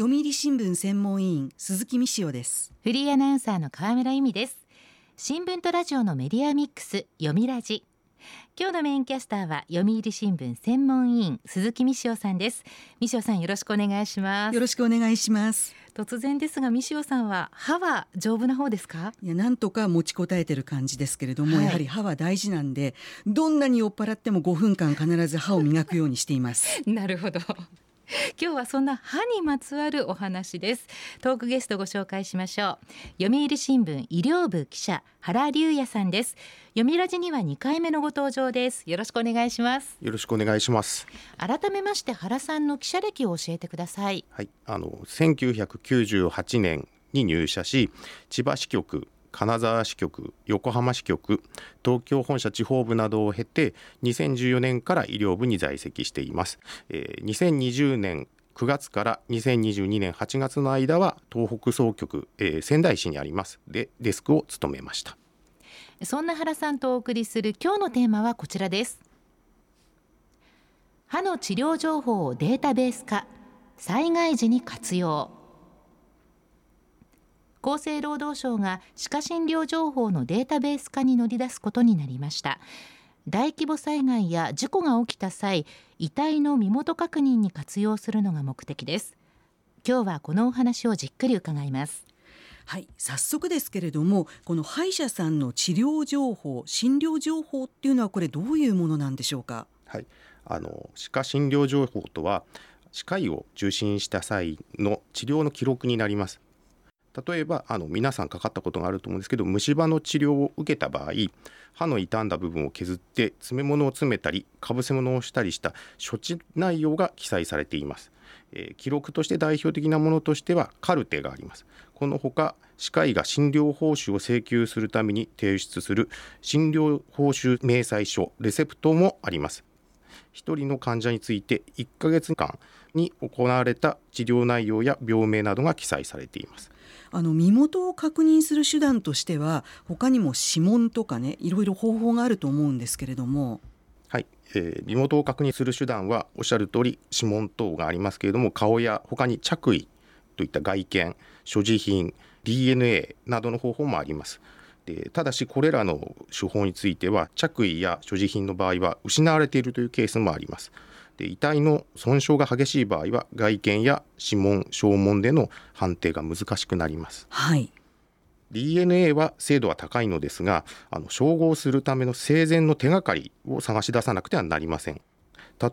読売新聞専門委員鈴木美潮です。フリーアナウンサーの河村由美です。新聞とラジオのメディアミックス読みラジ。今日のメインキャスターは読売新聞専門委員鈴木美潮さんです。美潮さんよろしくお願いします。よろしくお願いします。突然ですが美潮さんは歯は丈夫な方ですか？いやなんとか持ちこたえてる感じですけれども、はい、やはり歯は大事なんでどんなに酔っ払っても5分間必ず歯を磨くようにしています。なるほど 今日はそんな歯にまつわるお話です。トークゲストご紹介しましょう。読売新聞医療部記者原隆也さんです。読みラジには2回目のご登場です。よろしくお願いします。よろしくお願いします。改めまして原さんの記者歴を教えてください。はい。あの1998年に入社し千葉支局金沢支局横浜支局東京本社地方部などを経て2014年から医療部に在籍しています、えー、2020年9月から2022年8月の間は東北総局、えー、仙台市にあります。でデスクを務めました。そんな原さんとお送りする今日のテーマはこちらです。歯の治療情報をデータベース化災害時に活用。厚生労働省が歯科診療情報のデータベース化に乗り出すことになりました。大規模災害や事故が起きた際遺体の身元確認に活用するのが目的です。今日はこのお話をじっくり伺います。はい早速ですけれどもこの歯医者さんの治療情報診療情報っていうのはこれどういうものなんでしょうか？はいあの歯科診療情報とは歯科医を受診した際の治療の記録になります例えばあの皆さんかかったことがあると思うんですけど虫歯の治療を受けた場合歯の傷んだ部分を削って詰め物を詰めたりかぶせ物をしたりした処置内容が記載されています、えー、記録として代表的なものとしてはカルテがあります。このほか歯科医が診療報酬を請求するために提出する診療報酬明細書レセプトもあります。1人の患者について1ヶ月間に行われた治療内容や病名などが記載されています。あの身元を確認する手段としては他にも指紋とかねいろいろ方法があると思うんですけれども。はい、えー、身元を確認する手段はおっしゃる通り指紋等がありますけれども顔や他に着衣といった外見所持品 DNA などの方法もあります。でただしこれらの手法については着衣や所持品の場合は失われているというケースもあります。で遺体の損傷が激しい場合は外見や指紋証文での判定が難しくなります。はい。DNA は精度は高いのですがあの照合するための生前の手がかりを探し出さなくてはなりません。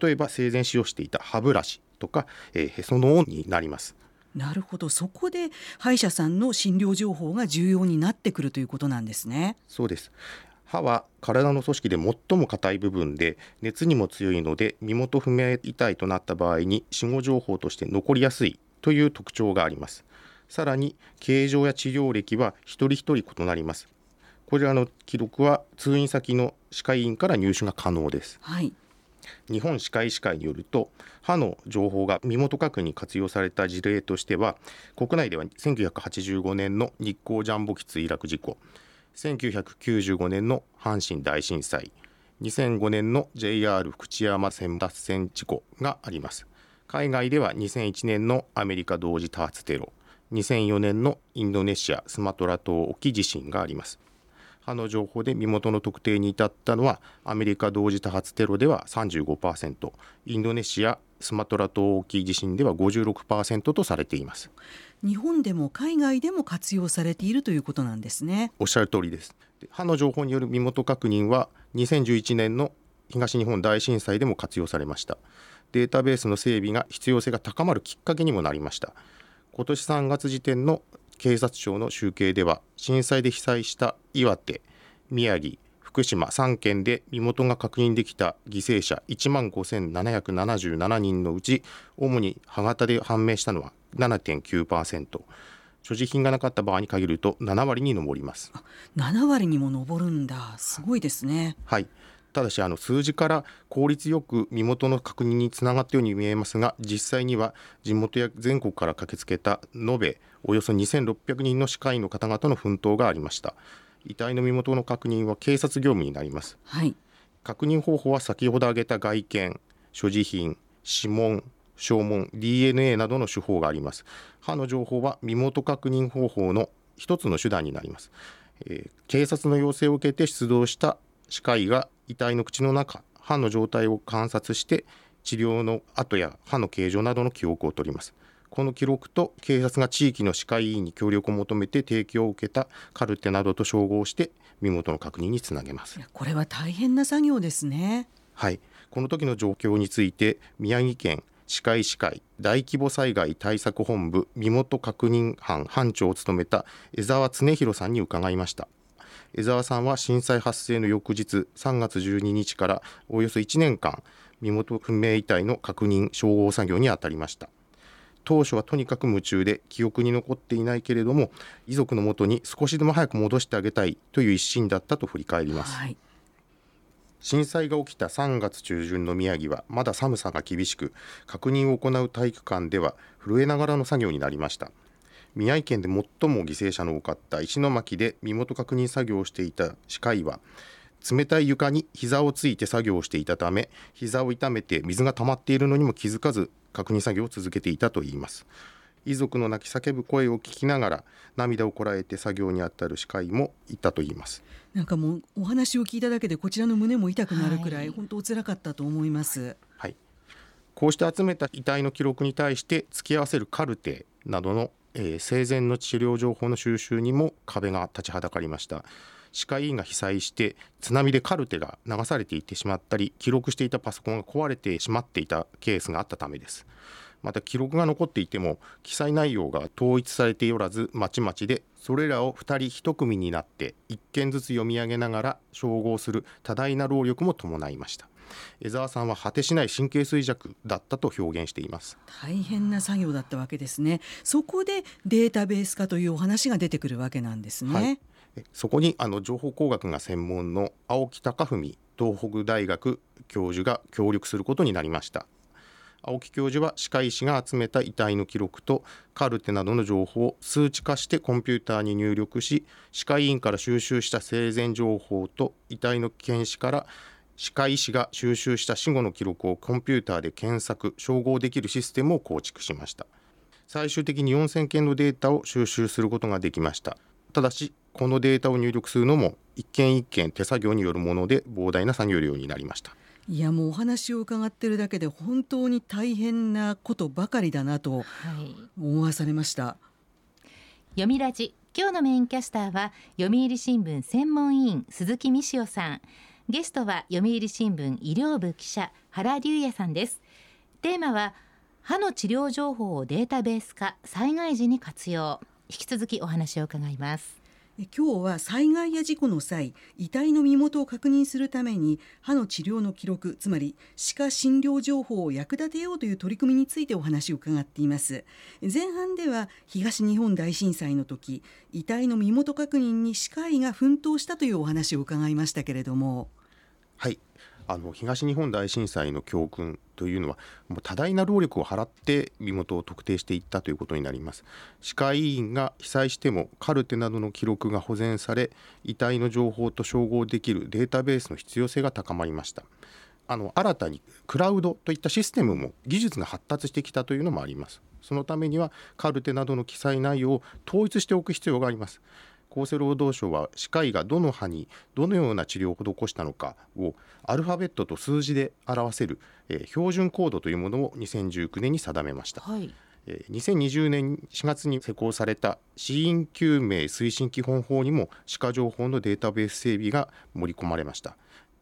例えば生前使用していた歯ブラシとか、えー、へその緒になります。なるほど。そこで歯医者さんの診療情報が重要になってくるということなんですね。そうです歯は体の組織で最も硬い部分で熱にも強いので身元不明遺体となった場合に死後情報として残りやすいという特徴があります。さらに形状や治療歴は一人一人異なります。これらの記録は通院先の歯科医院から入手が可能です、はい、日本歯科医師会によると歯の情報が身元確認に活用された事例としては国内では1985年の日光ジャンボ機墜落事故1995年の阪神大震災。2005年の JR 福知山線脱線事故があります。海外では2001年のアメリカ同時多発テロ。2004年のインドネシアスマトラ島沖地震があります。歯の情報で身元の特定に至ったのはアメリカ同時多発テロでは35%インドネシアスマトラ島沖地震では56%とされています。日本でも海外でも活用されているということなんですね。おっしゃる通りです。歯の情報による身元確認は2011年の東日本大震災でも活用されました。データベースの整備が必要性が高まるきっかけにもなりました。今年3月時点の警察庁の集計では震災で被災した岩手宮城福島3県で身元が確認できた犠牲者1万5777人のうち主に歯型で判明したのは7.9%所持品がなかった場合に限ると7割に上ります。7割にも上るんだ。すごいですね。はいただしあの数字から効率よく身元の確認につながったように見えますが実際には地元や全国から駆けつけた延べおよそ2600人の歯科医の方々の奮闘がありました。遺体の身元の確認は警察業務になります、はい、確認方法は先ほど挙げた外見所持品指紋証文 DNA などの手法があります。歯の情報は身元確認方法の一つの手段になります、えー、警察の要請を受けて出動した歯科医が遺体の口の中歯の状態を観察して治療の後や歯の形状などの記憶を取ります。この記録と警察が地域の歯科医院に協力を求めて提供を受けたカルテなどと照合して身元の確認につなげます。これは大変な作業ですね。はい。この時の状況について宮城県歯科医師会大規模災害対策本部身元確認班班長を務めた江沢恒弘さんに伺いました江沢さんは震災発生の翌日3月12日からおよそ1年間身元不明遺体の確認照合作業に当たりました。当初はとにかく夢中で記憶に残っていないけれども遺族のもとに少しでも早く戻してあげたいという一心だったと振り返ります、はい、震災が起きた3月中旬の宮城はまだ寒さが厳しく確認を行う体育館では震えながらの作業になりました宮城県で最も犠牲者の多かった石巻で身元確認作業をしていた歯科医は冷たい床に膝をついて作業をしていたため膝を痛めて水が溜まっているのにも気づかず確認作業を続けていたといいます。遺族の泣き叫ぶ声を聞きながら涙をこらえて作業に当たる歯科医もいたといいます。なんかもうお話を聞いただけでこちらの胸も痛くなるくらい、はい、本当お辛かったと思います。はい。こうして集めた遺体の記録に対して付き合わせるカルテなどの、えー、生前の治療情報の収集にも壁が立ちはだかりました。歯科医院が被災して津波でカルテが流されていってしまったり記録していたパソコンが壊れてしまっていたケースがあったためです。また記録が残っていても記載内容が統一されておらずまちまちでそれらを2人1組になって1件ずつ読み上げながら照合する多大な労力も伴いました。江沢さんは果てしない神経衰弱だったと表現しています。大変な作業だったわけですね。そこでデータベース化というお話が出てくるわけなんですね、はい。そこにあの情報工学が専門の青木隆文東北大学教授が協力することになりました。青木教授は歯科医師が集めた遺体の記録とカルテなどの情報を数値化してコンピューターに入力し歯科医院から収集した生前情報と遺体の検視から歯科医師が収集した死後の記録をコンピューターで検索照合できるシステムを構築しました。最終的に4000件のデータを収集することができました。ただしこのデータを入力するのも一件一件手作業によるもので膨大な作業量になりました。いやもうお話を伺ってるだけで本当に大変なことばかりだなと思わされました、はい、読みラジ。今日のメインキャスターは読売新聞専門委員鈴木美潮さんゲストは読売新聞医療部記者原隆也さんです。テーマは歯の治療情報をデータベース化災害時に活用。引き続きお話を伺います。今日は災害や事故の際遺体の身元を確認するために歯の治療の記録つまり歯科診療情報を役立てようという取り組みについてお話を伺っています。前半では東日本大震災の時遺体の身元確認に歯科医が奮闘したというお話を伺いましたけれども。はい。あの東日本大震災の教訓というのはもう多大な労力を払って身元を特定していったということになります。歯科医院が被災してもカルテなどの記録が保全され遺体の情報と照合できるデータベースの必要性が高まりました。あの新たにクラウドといったシステムも技術が発達してきたというのもあります。そのためにはカルテなどの記載内容を統一しておく必要があります。厚生労働省は歯科医がどの歯にどのような治療を施したのかをアルファベットと数字で表せる、えー、標準コードというものを2019年に定めました。はい。2020年4月に施行された死因究明推進基本法にも歯科情報のデータベース整備が盛り込まれました。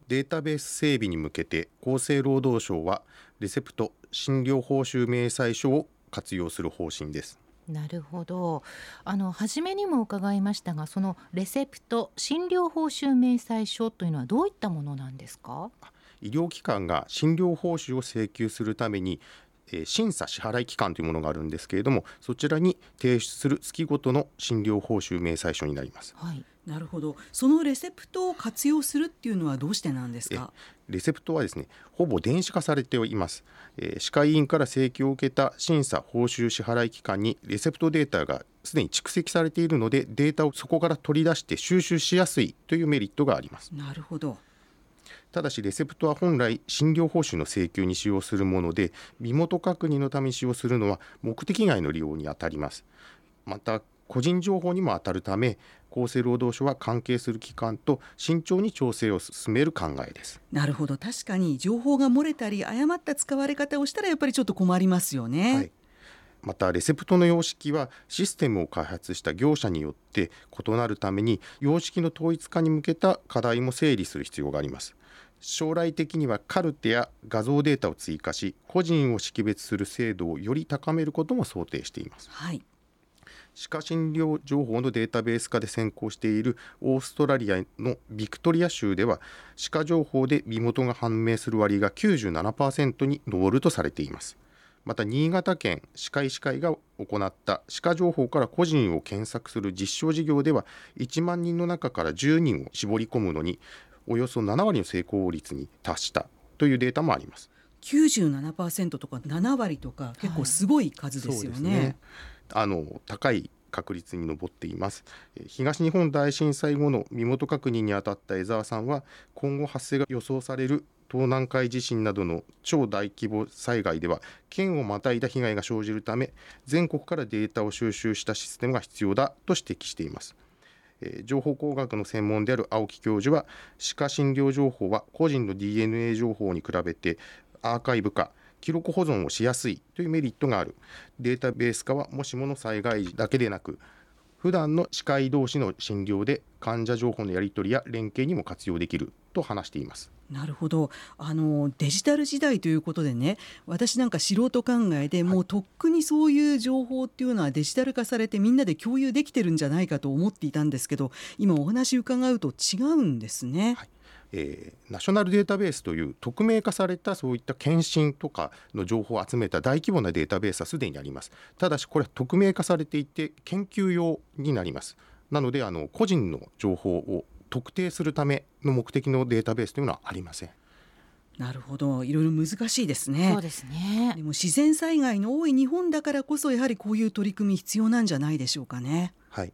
データベース整備に向けて厚生労働省はレセプト診療報酬明細書を活用する方針ですなるほど。あの初めにも伺いましたがそのレセプト診療報酬明細書というのはどういったものなんですか？医療機関が診療報酬を請求するためにえ審査支払い機関というものがあるんですけれどもそちらに提出する月ごとの診療報酬明細書になります。はいなるほど。そのレセプトを活用するっていうのはどうしてなんですか？レセプトはですねほぼ電子化されています、えー、歯科医院から請求を受けた審査報酬支払い機関にレセプトデータがすでに蓄積されているのでデータをそこから取り出して収集しやすいというメリットがあります。なるほど。ただしレセプトは本来診療報酬の請求に使用するもので身元確認のために使用するのは目的外の利用にあたります。また個人情報にも当たるため厚生労働省は関係する機関と慎重に調整を進める考えです。なるほど。確かに情報が漏れたり誤った使われ方をしたらやっぱりちょっと困りますよね、はい。またレセプトの様式はシステムを開発した業者によって異なるために様式の統一化に向けた課題も整理する必要があります。将来的にはカルテや画像データを追加し個人を識別する精度をより高めることも想定しています、はい、歯科診療情報のデータベース化で先行しているオーストラリアのビクトリア州では歯科情報で身元が判明する割が97%に上るとされていますまた新潟県歯科医師会が行った歯科情報から個人を検索する実証事業では1万人の中から10人を絞り込むのにおよそ7割の成功率に達したというデータもあります。97%とか7割とか結構すごい数ですよね。はい、ねあの高い確率に上っています東日本大震災後の身元確認にあたった江澤さんは今後発生が予想される東南海地震などの超大規模災害では県をまたいだ被害が生じるため全国からデータを収集したシステムが必要だと指摘しています。え、情報工学の専門である青木教授は歯科診療情報は個人の DNA 情報に比べてアーカイブ化記録保存をしやすいというメリットがある。データベース化はもしもの災害時だけでなく普段の歯科医同士の診療で患者情報のやり取りや連携にも活用できると話しています。なるほど。あのデジタル時代ということでね私なんか素人考えで、もうとっくにそういう情報っていうのはデジタル化されてみんなで共有できてるんじゃないかと思っていたんですけど今お話伺うと違うんですね。はいえー、ナショナルデータベースという匿名化されたそういった検診とかの情報を集めた大規模なデータベースはすでにあります。ただしこれは匿名化されていて研究用になります。なのであの個人の情報を特定するための目的のデータベースというのはありません。なるほど。いろいろ難しいですね。そうですね。でも自然災害の多い日本だからこそやはりこういう取り組み必要なんじゃないでしょうかね。はい。え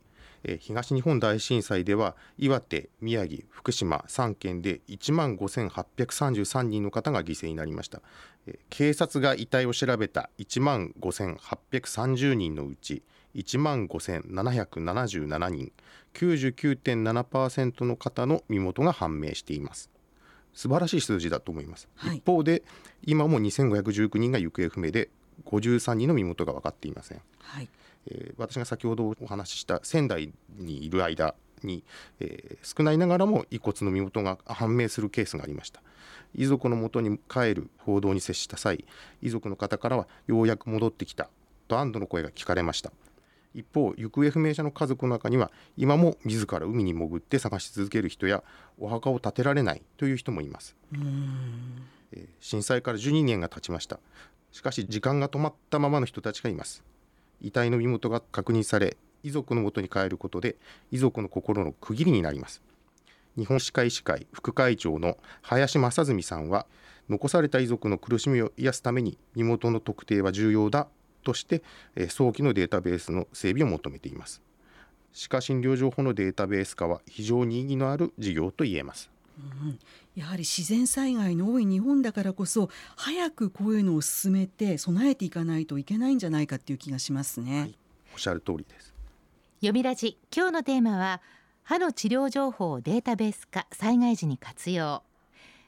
東日本大震災では岩手、宮城、福島3県で1万5833人の方が犠牲になりました、え警察が遺体を調べた1万5830人のうち1万5777人99.7%の方の身元が判明しています。素晴らしい数字だと思います、はい、一方で今も2519人が行方不明で53人の身元が分かっていません、はいえー、私が先ほどお話しした仙台にいる間に、えー、少ないながらも遺骨の身元が判明するケースがありました。遺族のもとに帰る報道に接した際遺族の方からはようやく戻ってきたと安堵の声が聞かれました。一方行方不明者の家族の中には今も自ら海に潜って探し続ける人やお墓を建てられないという人もいます。震災から12年が経ちました。しかし時間が止まったままの人たちがいます遺体の身元が確認され遺族のもとに帰ることで遺族の心の区切りになります。日本歯科医師会副会長の林正純さんは残された遺族の苦しみを癒すために身元の特定は重要だとして、え早期のデータベースの整備を求めています。歯科診療情報のデータベース化は非常に意義のある事業と言えます。うん、やはり自然災害の多い日本だからこそ早くこういうのを進めて備えていかないといけないんじゃないかっていう気がしますね、はい、おっしゃる通りです。読みラジ今日のテーマは歯の治療情報をデータベース化災害時に活用。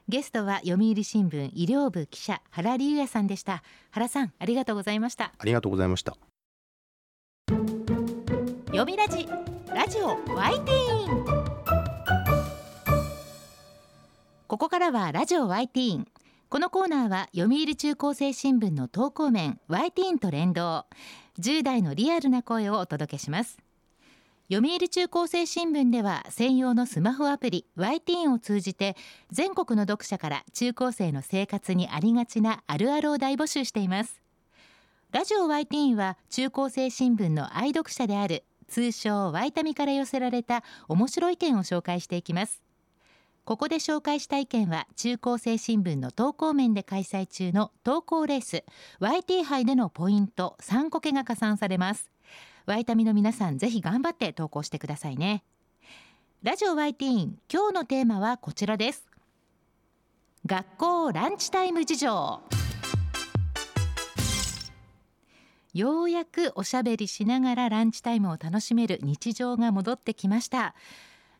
ゲストは読売新聞医療部記者原隆也さんでした。原さんありがとうございました。ありがとうございました。読みラジラジオワイティーンここからはラジオワイン。このコーナーは読売中高生新聞の投稿面ワインと連動。10代のリアルな声をお届けします。読売中高生新聞では専用のスマホアプリ y t ンを通じて全国の読者から中高生の生活にありがちなあるあるを大募集しています。ラジオ y t ンは中高生新聞の愛読者である通称ワイタミから寄せられた面白い意見を紹介していきます。ここで紹介した意見は中高生新聞の投稿面で開催中の投稿レース YT 杯でのポイント3個けが加算されます。ワイタミの皆さんぜひ頑張って投稿してくださいね。ラジオワイティーン今日のテーマはこちらです。学校ランチタイム事情。ようやくおしゃべりしながらランチタイムを楽しめる日常が戻ってきました。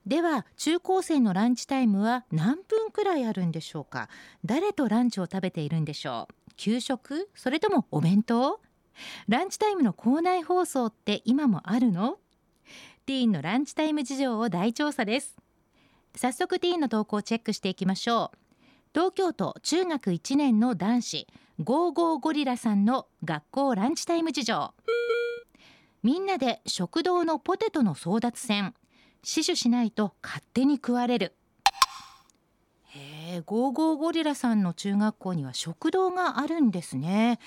では中高生のランチタイムは何分くらいあるんでしょうか？誰とランチを食べているんでしょう？給食？それともお弁当？ランチタイムの校内放送って今もあるの？ティーンのランチタイム事情を大調査です。早速ティーンの投稿をチェックしていきましょう。東京都中学1年の男子ゴーゴーゴリラさんの学校ランチタイム事情。みんなで食堂のポテトの争奪戦。死守しないと勝手に食われる。へえゴーゴーゴリラさんの中学校には食堂があるんですね。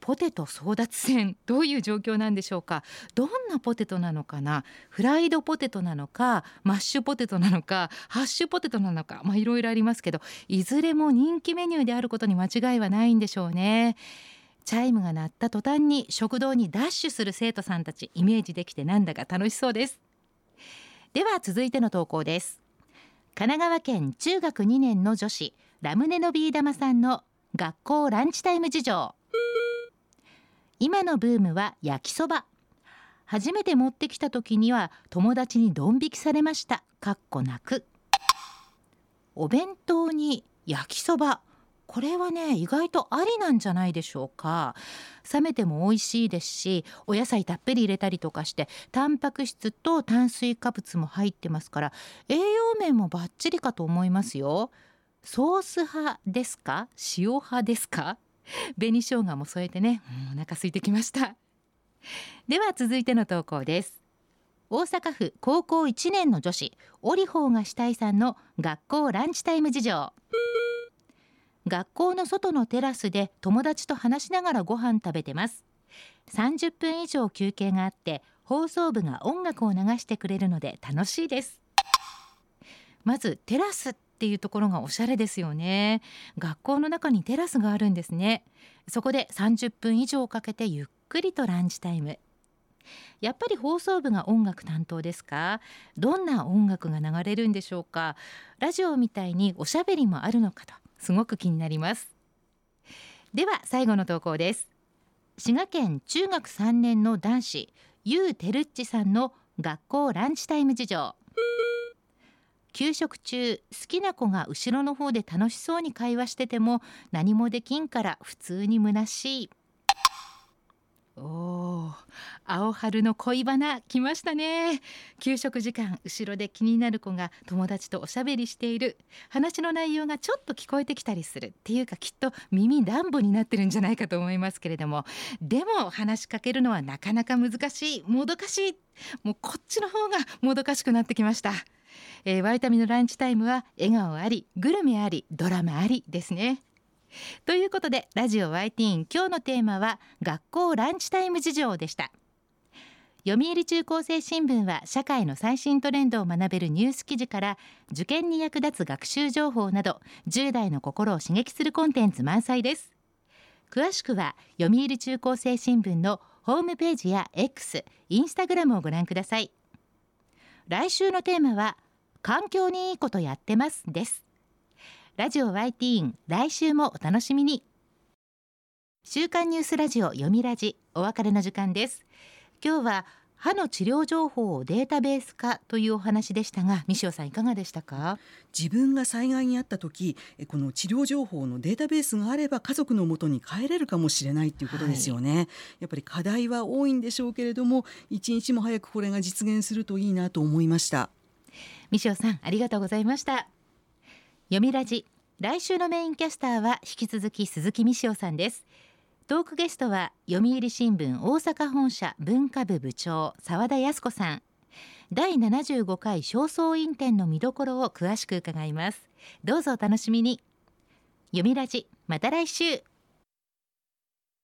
ポテト争奪戦 どういう状況なんでしょうか？どんなポテトなのかな？フライドポテトなのかマッシュポテトなのかハッシュポテトなのかまあいろいろありますけどいずれも人気メニューであることに間違いはないんでしょうね。チャイムが鳴った途端に食堂にダッシュする生徒さんたちイメージできてなんだか楽しそうです。では続いての投稿です。神奈川県中学2年の女子ラムネのビー玉さんの学校ランチタイム事情。今のブームは焼きそば。初めて持ってきた時には友達にドン引きされました。かっこ泣く。お弁当に焼きそば。これはね意外とありなんじゃないでしょうか。冷めても美味しいですしお野菜たっぷり入れたりとかしてタンパク質と炭水化物も入ってますから栄養面もバッチリかと思いますよ。ソース派ですか？塩派ですか？紅生姜も添えてね、うん、お腹空いてきました。では続いての投稿です。大阪府高校1年の女子オリホーがしたいさんの学校ランチタイム事情。学校の外のテラスで友達と話しながらご飯食べてます。30分以上休憩があって放送部が音楽を流してくれるので楽しいです。まずテラスっていうところがおしゃれですよね。学校の中にテラスがあるんですね。そこで30分以上かけてゆっくりとランチタイム。やっぱり放送部が音楽担当ですか？どんな音楽が流れるんでしょうか？ラジオみたいにおしゃべりもあるのかと。すごく気になります。では最後の投稿です。滋賀県中学3年の男子ゆうてるっちさんの学校ランチタイム事情。給食中好きな子が後ろの方で楽しそうに会話してても何もできんから普通に虚しい。おー青春の恋バナ来ましたね。給食時間後ろで気になる子が友達とおしゃべりしている話の内容がちょっと聞こえてきたりするっていうかきっと耳暖房になってるんじゃないかと思いますけれども。でも話しかけるのはなかなか難しいもどかしいもうこっちの方がもどかしくなってきました。えー、ワイタミのランチタイムは笑顔ありグルメありドラマありですね。ということでラジオワイティーン今日のテーマは学校ランチタイム事情でした。読売中高生新聞は社会の最新トレンドを学べるニュース記事から受験に役立つ学習情報など10代の心を刺激するコンテンツ満載です。詳しくは読売中高生新聞のホームページや X、インスタグラムをご覧ください。来週のテーマは環境にいいことやってますです。ラジオ YT 来週もお楽しみに。週刊ニュースラジオ読みラジお別れの時間です。今日は歯の治療情報をデータベース化というお話でしたが西尾さんいかがでしたか？自分が災害にあった時この治療情報のデータベースがあれば家族のもとに帰れるかもしれないということですよね、はい、やっぱり課題は多いんでしょうけれども一日も早くこれが実現するといいなと思いました。西尾さんありがとうございました読みラジ。来週のメインキャスターは引き続き鈴木美潮さんです。トークゲストは読売新聞大阪本社文化部部長澤田康子さん。第75回正倉院展の見どころを詳しく伺います。どうぞお楽しみに。読みラジまた来週。